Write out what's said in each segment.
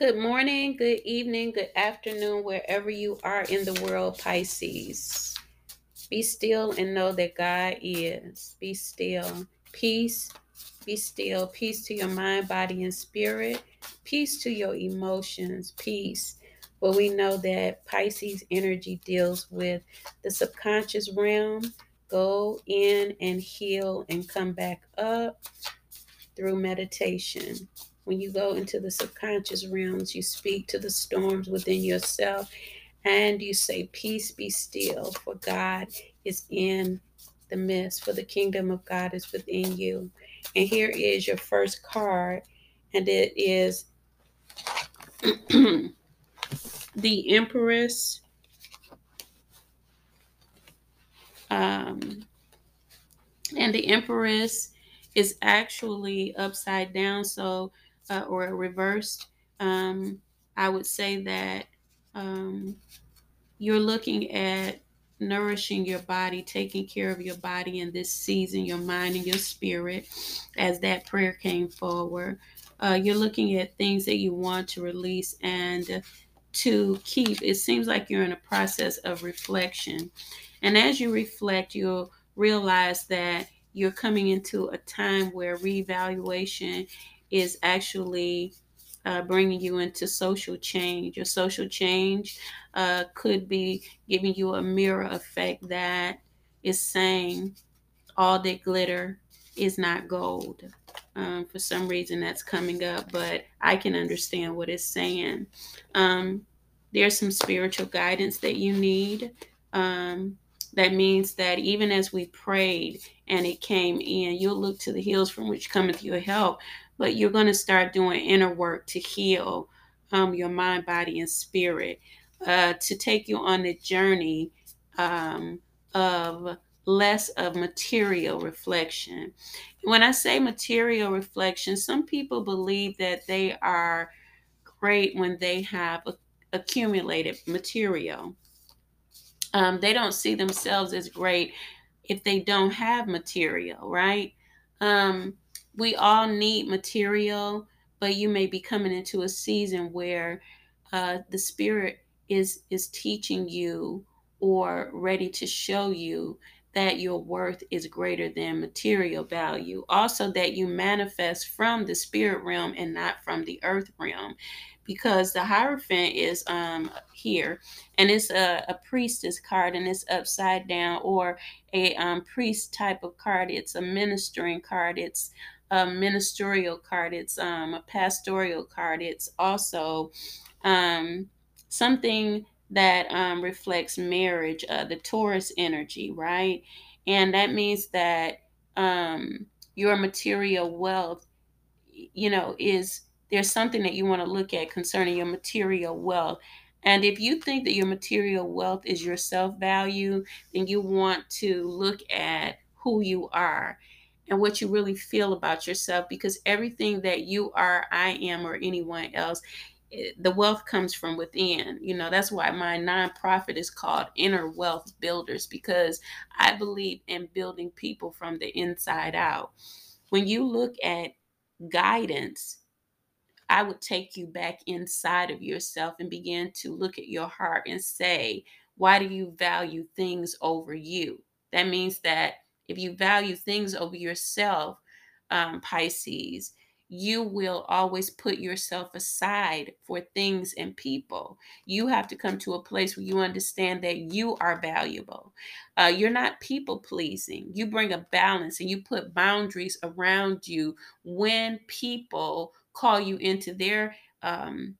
Good morning, good evening, good afternoon, wherever you are in the world, Pisces. Be still and know that God is. Be still. Peace. Be still. Peace to your mind, body, and spirit. Peace to your emotions. Peace. But we know that Pisces energy deals with the subconscious realm. Go in and heal and come back up through meditation. When you go into the subconscious realms, you speak to the storms within yourself and you say, Peace be still, for God is in the midst, for the kingdom of God is within you. And here is your first card, and it is the Empress. Um, and the Empress is actually upside down, so uh, or reversed. Um, I would say that um, you're looking at nourishing your body, taking care of your body in this season, your mind and your spirit, as that prayer came forward. Uh, you're looking at things that you want to release and to keep. It seems like you're in a process of reflection. And as you reflect, you'll realize that you're coming into a time where reevaluation is actually uh, bringing you into social change. Your social change uh, could be giving you a mirror effect that is saying all that glitter is not gold. Um, for some reason, that's coming up, but I can understand what it's saying. Um, there's some spiritual guidance that you need. Um, that means that even as we prayed and it came in, you'll look to the hills from which cometh your help but you're going to start doing inner work to heal um, your mind, body, and spirit, uh, to take you on the journey um, of less of material reflection. When I say material reflection, some people believe that they are great when they have accumulated material. Um, they don't see themselves as great if they don't have material, right? Um, we all need material, but you may be coming into a season where uh, the spirit is is teaching you or ready to show you that your worth is greater than material value. Also, that you manifest from the spirit realm and not from the earth realm. Because the Hierophant is um, here and it's a, a priestess card and it's upside down, or a um, priest type of card. It's a ministering card. It's a ministerial card, it's um, a pastoral card, it's also um, something that um, reflects marriage, uh, the Taurus energy, right? And that means that um, your material wealth, you know, is there's something that you want to look at concerning your material wealth. And if you think that your material wealth is your self value, then you want to look at who you are and what you really feel about yourself because everything that you are, I am, or anyone else, eh, the wealth comes from within. You know, that's why my nonprofit is called Inner Wealth Builders because I believe in building people from the inside out. When you look at guidance, I would take you back inside of yourself and begin to look at your heart and say, why do you value things over you? That means that if you value things over yourself, um, Pisces, you will always put yourself aside for things and people. You have to come to a place where you understand that you are valuable. Uh, you're not people pleasing. You bring a balance and you put boundaries around you when people call you into their um,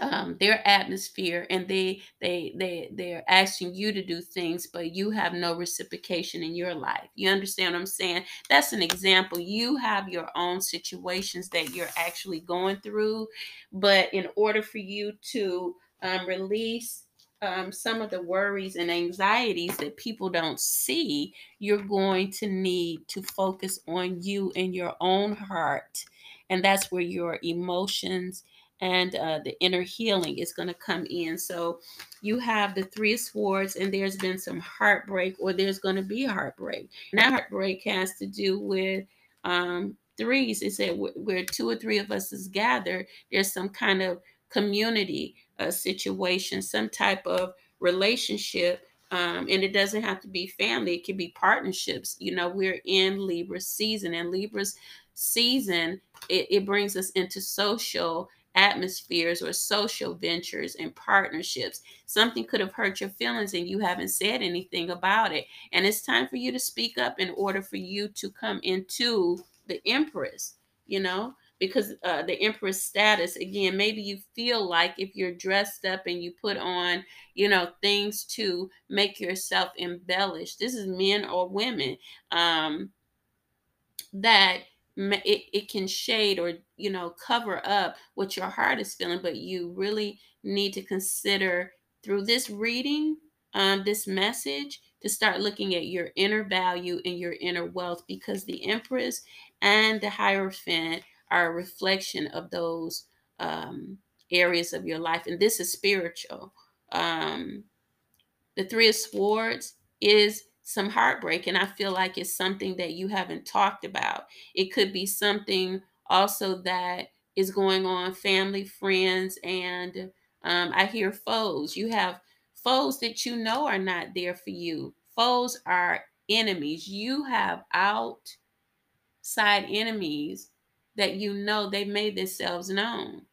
um, their atmosphere and they they they they're asking you to do things but you have no reciprocation in your life. You understand what i'm saying? That's an example. You have your own situations that you're actually going through but in order for you to um, release um, some of the worries and anxieties that people don't see you're going to need to focus on you and your own heart and that's where your emotions and uh, the inner healing is going to come in. So you have the three swords, and there's been some heartbreak, or there's going to be heartbreak. And that heartbreak has to do with um, threes, it said where two or three of us is gathered, there's some kind of community uh, situation, some type of relationship. Um, and it doesn't have to be family, it can be partnerships. You know, we're in Libra season, and Libra's season, it, it brings us into social atmospheres or social ventures and partnerships. Something could have hurt your feelings and you haven't said anything about it. And it's time for you to speak up in order for you to come into the Empress, you know, because uh, the Empress status, again, maybe you feel like if you're dressed up and you put on, you know, things to make yourself embellished, this is men or women, um, that it, it can shade or you know cover up what your heart is feeling but you really need to consider through this reading um, this message to start looking at your inner value and your inner wealth because the empress and the hierophant are a reflection of those um, areas of your life and this is spiritual. Um, the three of swords is some heartbreak and i feel like it's something that you haven't talked about. It could be something also that is going on family friends and um, i hear foes. You have foes that you know are not there for you. Foes are enemies. You have outside enemies that you know they made themselves known.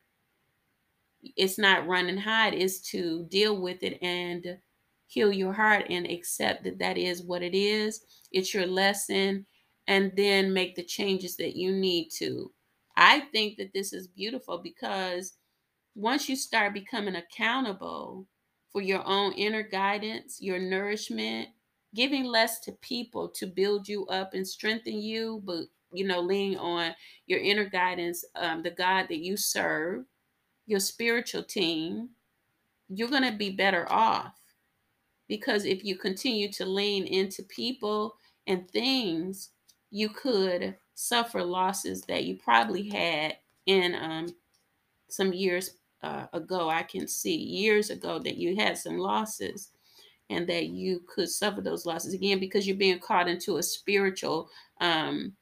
It's not run and hide it's to deal with it and heal your heart and accept that that is what it is. It's your lesson, and then make the changes that you need to. I think that this is beautiful because once you start becoming accountable for your own inner guidance, your nourishment, giving less to people to build you up and strengthen you, but you know, lean on your inner guidance, um, the God that you serve, your spiritual team, you're going to be better off because if you continue to lean into people and things, you could suffer losses that you probably had in um, some years uh, ago. I can see years ago that you had some losses and that you could suffer those losses again because you're being caught into a spiritual um,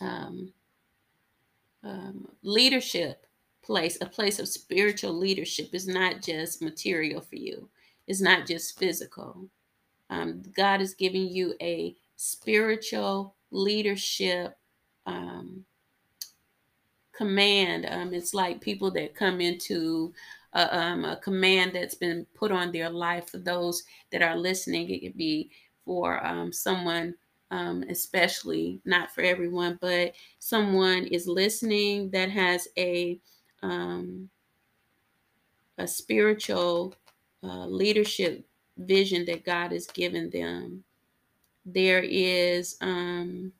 um, um leadership place, a place of spiritual leadership is not just material for you is not just physical. Um, God is giving you a spiritual leadership um, command. Um, it's like people that come into a, um, a, command that's been put on their life for those that are listening. It could be for um, someone, um, especially not for everyone, but someone is listening that has a um, a spiritual leadership vision that God has given them, there is um,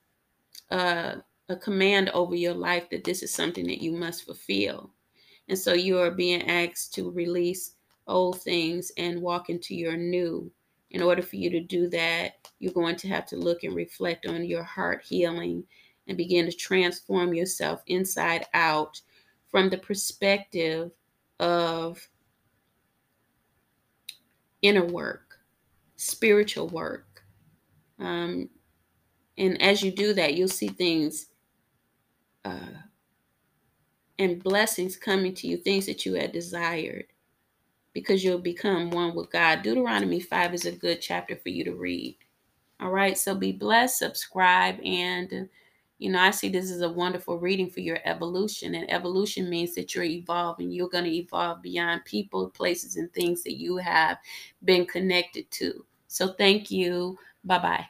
a, a command over your life that this is something that you must fulfill. And so you are being asked to release old things and walk into your new. In order for you to do that, you're going to have to look and reflect on your heart healing and begin to transform yourself inside out from the perspective of inner work, spiritual work. Um, and as you do that, you'll see things uh, and blessings coming to you, things that you had desired, because you'll become one with God. Deuteronomy 5 is a good chapter for you to read. All right, so be blessed, subscribe, and you know, I see this as a wonderful reading for your evolution. And evolution means that you're evolving. You're going to evolve beyond people, places, and things that you have been connected to. So thank you. Bye bye.